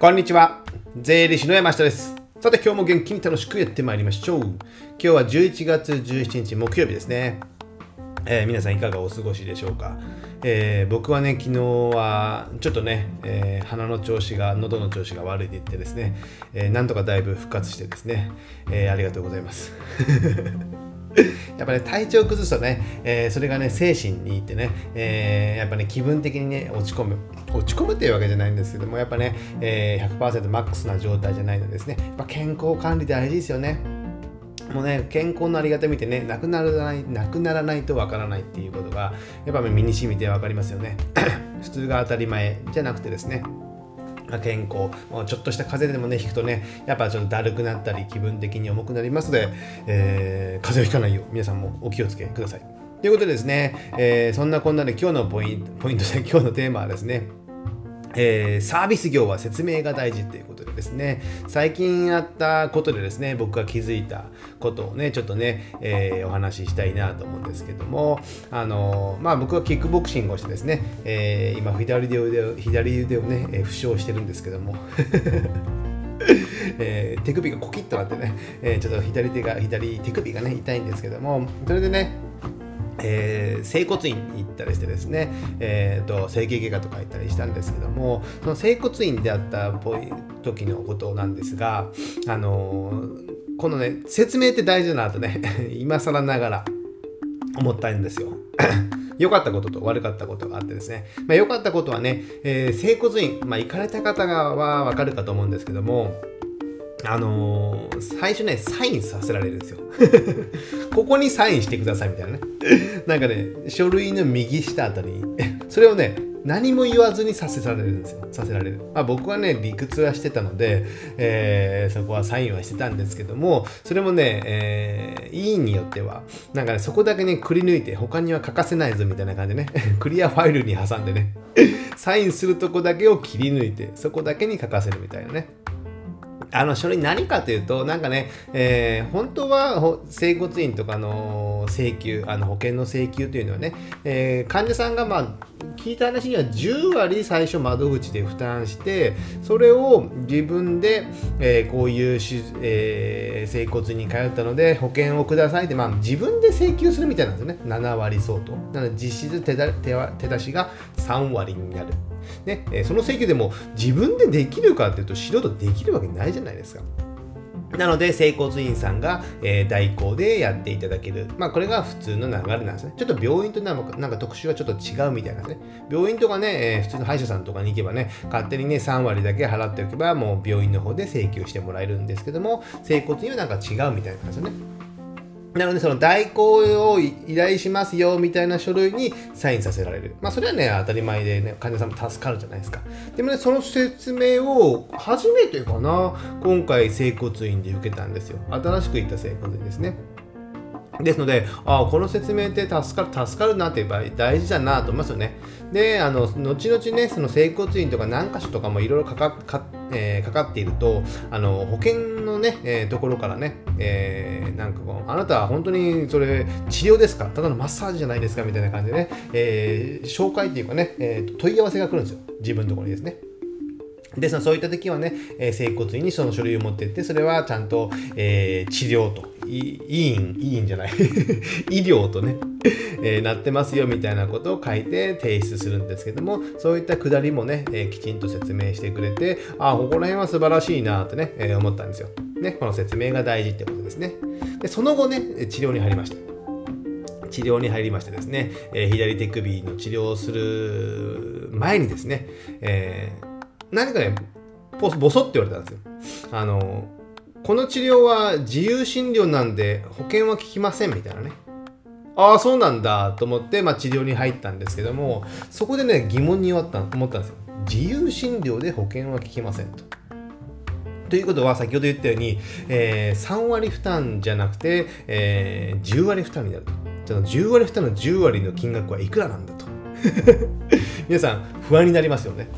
こんにちは。税理士の山下です。さて今日も元気に楽しくやってまいりましょう。今日は11月17日木曜日ですね。えー、皆さんいかがお過ごしでしょうか。えー、僕はね、昨日はちょっとね、えー、鼻の調子が、喉の調子が悪いで言ってですね、えなんとかだいぶ復活してですね、えありがとうございます。やっぱね、体調崩すとね、えー、それがね、精神にいってね、えー、やっぱね、気分的にね、落ち込む。落ち込むっていうわけじゃないんですけども、やっぱね、えー、100%マックスな状態じゃないのですね、やっぱ健康管理大事ですよね。もうね、健康のありがたみってね、なくならない、なくならないとわからないっていうことが、やっぱ身に染みてわかりますよね。普通が当たり前じゃなくてですね。健康、ちょっとした風邪でもね、引くとね、やっぱちょっとだるくなったり、気分的に重くなりますので、えー、風邪をひかないよう、皆さんもお気をつけください。ということでですね、えー、そんなこんなで今日のポイント、ポイントで今日のテーマはですね、えー、サービス業は説明が大事っていうことでですね、最近あったことでですね、僕が気づいたことをね、ちょっとね、えー、お話ししたいなと思うんですけども、あのー、まあ僕はキックボクシングをしてですね、え今左腕を、左腕をね、え負傷してるんですけども、えー、手首がコキッとなってね、えー、ちょっと左手が左手首がね痛いんですけどもそれでねえー、整骨院に行ったりしてですね、えーと、整形外科とか行ったりしたんですけどもその整骨院であったっぽい時のことなんですが、あのー、このね説明って大事だなとね 今更ながら思ったんですよ。良かったことと悪かったことがあってですね、まあ、良かったことはね、えー、整骨院、まあ、行かれた方はわかるかと思うんですけどもあのー、最初ね、サインさせられるんですよ。ここにサインしてくださいみたいなね。なんかね、書類の右下あたりに、それをね、何も言わずにさせられるんですよ。させられる。まあ僕はね、理屈はしてたので、えー、そこはサインはしてたんですけども、それもね、えー、委員によっては、なんかね、そこだけね、くり抜いて、他には欠かせないぞみたいな感じでね、クリアファイルに挟んでね、サインするとこだけを切り抜いて、そこだけに書かせるみたいなね。あの書類何かというと、なんかね、えー、本当は整骨院とかの請求、あの保険の請求というのはね、えー、患者さんがまあ聞いた話には10割最初窓口で負担してそれを自分で、えー、こういうし、えー、整骨院に通ったので保険をくださいって、まあ、自分で請求するみたいなんですよね。7割相当。なので実質手だ手手出しが3割になる、ねえ、その請求でも自分でできるかっていうと素人できるわけないじゃないですかなので、整骨院さんが、えー、代行でやっていただける。まあ、これが普通の流れなんですね。ちょっと病院となんかなんか特集はちょっと違うみたいなんですね。病院とかね、えー、普通の歯医者さんとかに行けばね、勝手にね、3割だけ払っておけば、もう病院の方で請求してもらえるんですけども、整骨院はなんか違うみたいなんですよね。なので、その代行を依頼しますよみたいな書類にサインさせられる。まあ、それはね、当たり前でね、患者さんも助かるじゃないですか。でもね、その説明を初めてかな、今回、整骨院で受けたんですよ。新しく行った整骨院ですね。ですので、ああこの説明って助かる、助かるなって場合大事だなと思いますよね。で、あの、後々ね、その整骨院とか何箇所とかもいろいろかかか,、えー、かかっていると、あの、保険のね、えー、ところからね、えー、なんかこう、あなたは本当にそれ治療ですか？ただのマッサージじゃないですかみたいな感じでね、えー、紹介っていうかね、えー、問い合わせが来るんですよ。自分のところにですね。で、そういった時はね、えー、整骨院にその書類を持ってって、それはちゃんと、えー、治療と、いい院、いいんじゃない？医療とね、えー、なってますよみたいなことを書いて提出するんですけども、そういったくだりもね、えー、きちんと説明してくれて、ああ、ここら辺は素晴らしいなってね、えー、思ったんですよ。ね、この説明が大事ってことですね。で、その後ね、治療に入りました。治療に入りましてですね、えー、左手首の治療をする前にですね、えー、何かね、ボソって言われたんですよ。あの、この治療は自由診療なんで保険は効きませんみたいなね。ああ、そうなんだと思って、まあ、治療に入ったんですけども、そこでね、疑問に思った思ったんですよ。自由診療で保険は効きませんと。ということは、先ほど言ったように、えー、3割負担じゃなくて、えー、10割負担になると。10割負担の10割の金額はいくらなんだと。皆さん、不安になりますよね。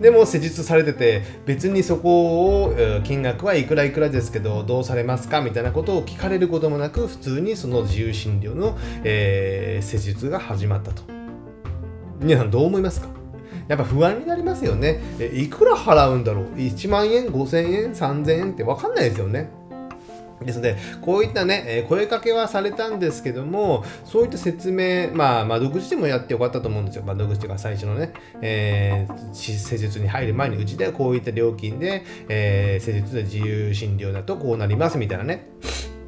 でも施術されてて別にそこを金額はいくらいくらですけどどうされますか？みたいなことを聞かれることもなく普通にその自由診療の、えー、施術が始まったと皆さんどう思いますか？やっぱ不安になりますよね。えいくら払うんだろう ?1 万円、5000円、3000円って分かんないですよね。ですので、こういったね、声かけはされたんですけども、そういった説明、まあ、窓口でもやってよかったと思うんですよ。窓口というか最初のね、えー、施術に入る前に、うちではこういった料金で、えー、施術で自由診療だとこうなりますみたいなね。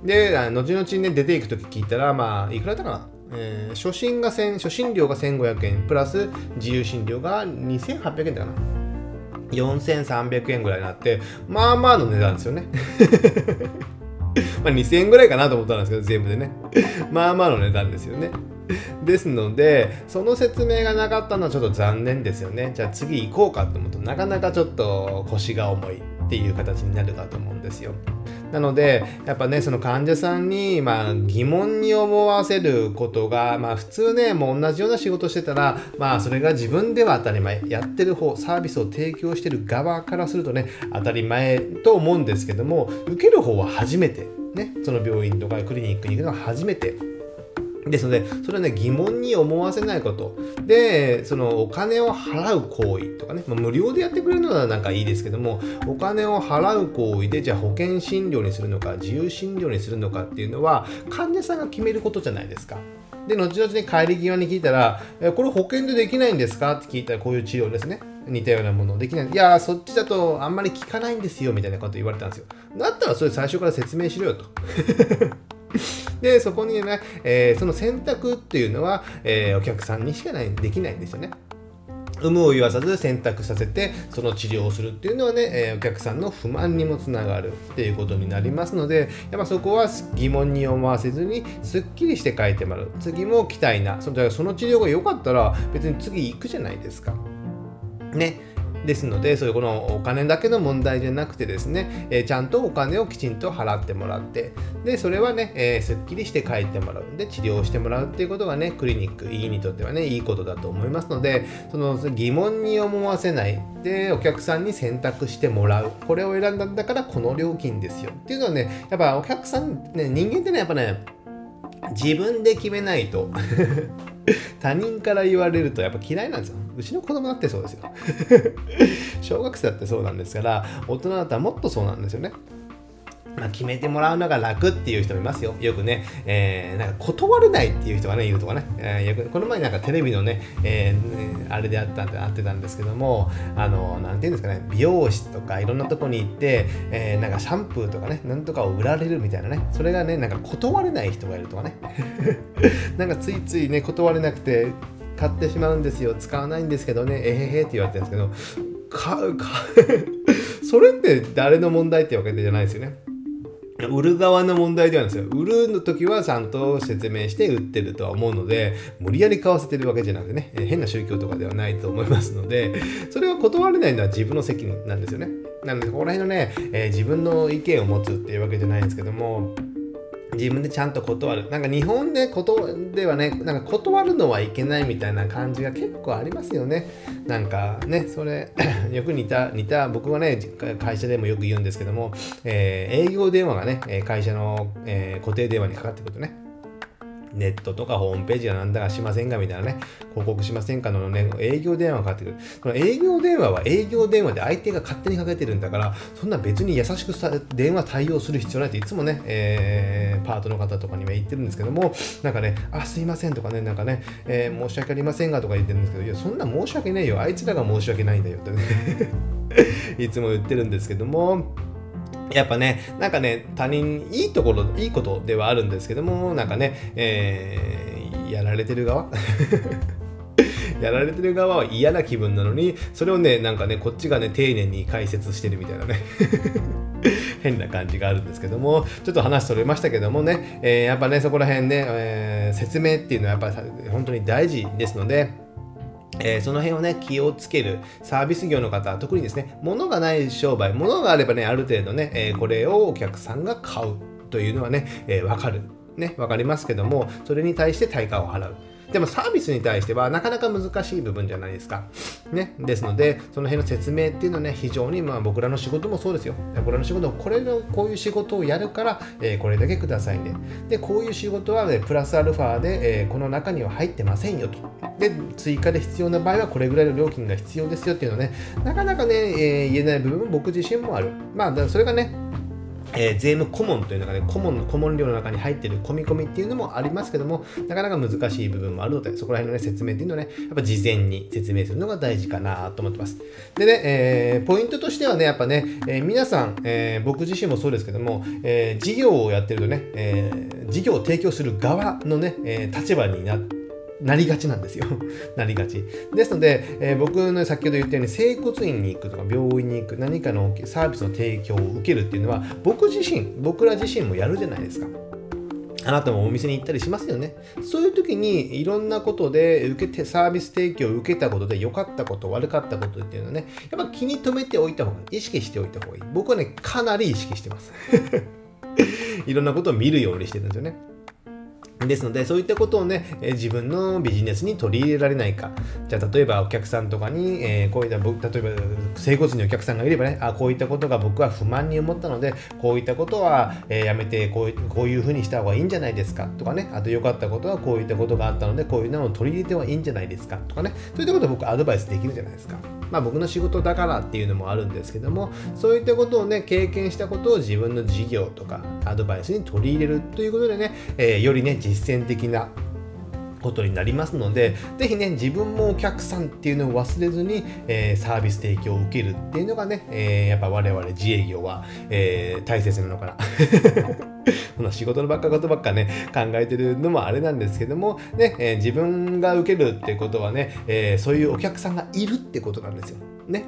で、後々ね、出ていくとき聞いたら、まあ、いくらだったかなえー、初診が1初診料が1500円プラス自由診療が2800円だな4300円ぐらいになってまあまあの値段ですよねまあ2000円ぐらいかなと思ったんですけど、全部でね。まあまあの値段ですよね。ですので、その説明がなかったのはちょっと残念ですよね。じゃあ次行こうかと思うとなかなかちょっと腰が重いっていう形になるかと思うんですよ。なので、やっぱね、その患者さんに、まあ、疑問に思わせることが、まあ、普通ね、もう同じような仕事してたら、まあ、それが自分では当たり前、やってる方、サービスを提供してる側からするとね、当たり前と思うんですけども、受ける方は初めて、ね、その病院とかクリニックに行くのは初めてですので、それはね、疑問に思わせないこと。で、そのお金を払う行為とかね、まあ、無料でやってくれるのはなんかいいですけども、お金を払う行為で、じゃあ保険診療にするのか、自由診療にするのかっていうのは、患者さんが決めることじゃないですか。で、後々に帰り際に聞いたら、これ保険でできないんですか？って聞いたら、こういう治療ですね。似たようなものできない。いやそっちだとあんまり効かないんですよ、みたいなこと言われたんですよ。だったらそれ最初から説明しろよと。で、そこにね、えー、その選択っていうのは、えー、お客さんにしかないできないんですよね。有無を言わさず選択させてその治療をするっていうのはね、えー、お客さんの不満にもつながるっていうことになりますのでやっぱそこは疑問に思わせずにすっきりして書いてもらう。次も期待な。そのその治療が良かったら別に次行くじゃないですか。ね。ですので、そういうこのお金だけの問題じゃなくてですね、えー、ちゃんとお金をきちんと払ってもらって、で、それはね、えー、すっきりして帰ってもらうん。で、治療してもらうっていうことがね、クリニック、医にとってはね、いいことだと思いますので、その疑問に思わせない。で、お客さんに選択してもらう。これを選んだんだからこの料金ですよ。っていうのはね、やっぱお客さん、ね、人間ってね、やっぱね、自分で決めないと 他人から言われるとやっぱ嫌いなんですよ。うちの子供だってそうですよ。小学生だってそうなんですから、大人だったらもっとそうなんですよね。まあ、決めてもらうのが楽っていう人もいますよ。よくね、えー、なんか断れないっていう人がね、いるとかね。えー、この前なんかテレビのね、えー、あれであったんで、あってたんですけども、あの、なんていうんですかね、美容室とかいろんなとこに行って、えー、なんかシャンプーとかね、なんとかを売られるみたいなね。それがね、なんか断れない人がいるとかね。なんかついついね、断れなくて、買ってしまうんですよ。使わないんですけどね、えへへって言われてるんですけど、買う、買う。それって誰の問題ってわけじゃないですよね。売る側の問題ではないですよ。売るの時はちゃんと説明して売ってるとは思うので、無理やり買わせてるわけじゃなくてね、変な宗教とかではないと思いますので、それは断れないのは自分の責任なんですよね。なので、ここら辺のね、えー、自分の意見を持つっていうわけじゃないんですけども、自分でちゃんと断る。なんか日本でことではね、なんか断るのはいけないみたいな感じが結構ありますよね。なんかね、それ、よく似た、似た、僕はね、会社でもよく言うんですけども、えー、営業電話がね、会社の、えー、固定電話にかかってくるとね、ネットとかホームページはなんだかしませんかみたいなね、広告しませんかのね、営業電話がかかってくる。その営業電話は営業電話で相手が勝手にかけてるんだから、そんな別に優しくさ電話対応する必要ないっていつもね、えー、パートの方とかには言ってるんですけども、なんかね、あ、すいませんとかね、なんかね、えー、申し訳ありませんがとか言ってるんですけど、いや、そんな申し訳ないよ。あいつらが申し訳ないんだよってね いつも言ってるんですけども、やっぱね、なんかね、他人、いいところ、いいことではあるんですけども、なんかね、えー、やられてる側？やられてる側は嫌な気分なのに、それをね、なんかね、こっちがね、丁寧に解説してるみたいなね。変な感じがあるんですけども、ちょっと話それましたけどもね、えー、やっぱね、そこら辺ね、えー、説明っていうのはやっぱり本当に大事ですので、えー、その辺をね、気をつけるサービス業の方、特にですね、物がない商売、物があればね、ある程度ね、えー、これをお客さんが買うというのはね、えー、わかる。ね、わかりますけども、それに対して対価を払う。でもサービスに対してはなかなか難しい部分じゃないですか。ね。ですので、その辺の説明っていうのはね、非常にまあ僕らの仕事もそうですよ。僕らの仕事、これの、こういう仕事をやるから、えー、これだけくださいね。で、こういう仕事は、ね、プラスアルファで、えー、この中には入ってませんよと。で、追加で必要な場合はこれぐらいの料金が必要ですよっていうのはね、なかなかね、えー、言えない部分も僕自身もある。まあ、それがね、えー、税務顧問というのがね、顧問の顧問料の中に入っている込み込みっていうのもありますけども、なかなか難しい部分もあるので、そこら辺の、ね、説明っていうのはね、やっぱ事前に説明するのが大事かなと思ってます。でね、えー、ポイントとしてはね、やっぱね、えー、皆さん、え僕自身もそうですけども、え事業をやってるとね、え事業を提供する側のね、え立場になって、なりがちなんですよ。なりがち。ですので、えー、僕の先ほど言ったように、整骨院に行くとか、病院に行く、何かのサービスの提供を受けるっていうのは、僕自身、僕ら自身もやるじゃないですか。あなたもお店に行ったりしますよね。そういう時にいろんなことで受けてサービス提供を受けたことで良かったこと、悪かったことっていうのはね、やっぱ気に留めておいた方がいい。意識しておいた方がいい。僕はね、かなり意識してます。いろんなことを見るようにしてるんですよね。ですので、そういったことをね、え自分のビジネスに取り入れられないか。じゃあ、例えばお客さんとかに、えー、こういった、例えば、整骨にお客さんがいればね、あ、こういったことが僕は不満に思ったので、こういったことは、えー、やめてこう、こういうふうにした方がいいんじゃないですかとかね、あと良かったことはこういったことがあったので、こういうのを取り入れてはいいんじゃないですかとかね、そういったことを僕アドバイスできるじゃないですか。まあ僕の仕事だからっていうのもあるんですけども、そういったことをね、経験したことを自分の事業とかアドバイスに取り入れるということでね、えー、よりね、実践的なことになりますので、ぜひね、自分もお客さんっていうのを忘れずに、えー、サービス提供を受けるっていうのがね、えー、やっぱ我々自営業は、えー、大切なのかな。この仕事のばっかことばっかね、考えてるのもあれなんですけども、ね、え自分が受けるってことはね、えそういうお客さんがいるってことなんですよ。ね。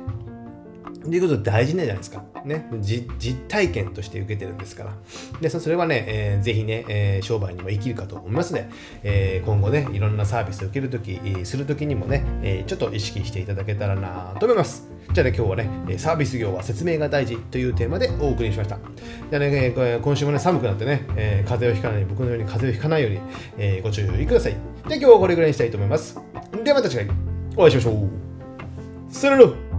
っていうこと大事なんじゃないですか。ね。実体験として受けてるんですから。で、それはね、えー、ぜひね、えー、商売にも生きるかと思いますので、えー、今後ね、いろんなサービスを受けるとき、するときにもね、えー、ちょっと意識していただけたらなと思います。じゃあね、今日はね、サービス業は説明が大事というテーマでお送りしました。じゃあね、今週もね、寒くなってね、えー、風邪をひかない、僕のように風邪をひかないように、えー、ご注意ください。で、今日はこれぐらいにしたいと思います。ではまた次回お会いしましょう。さよなら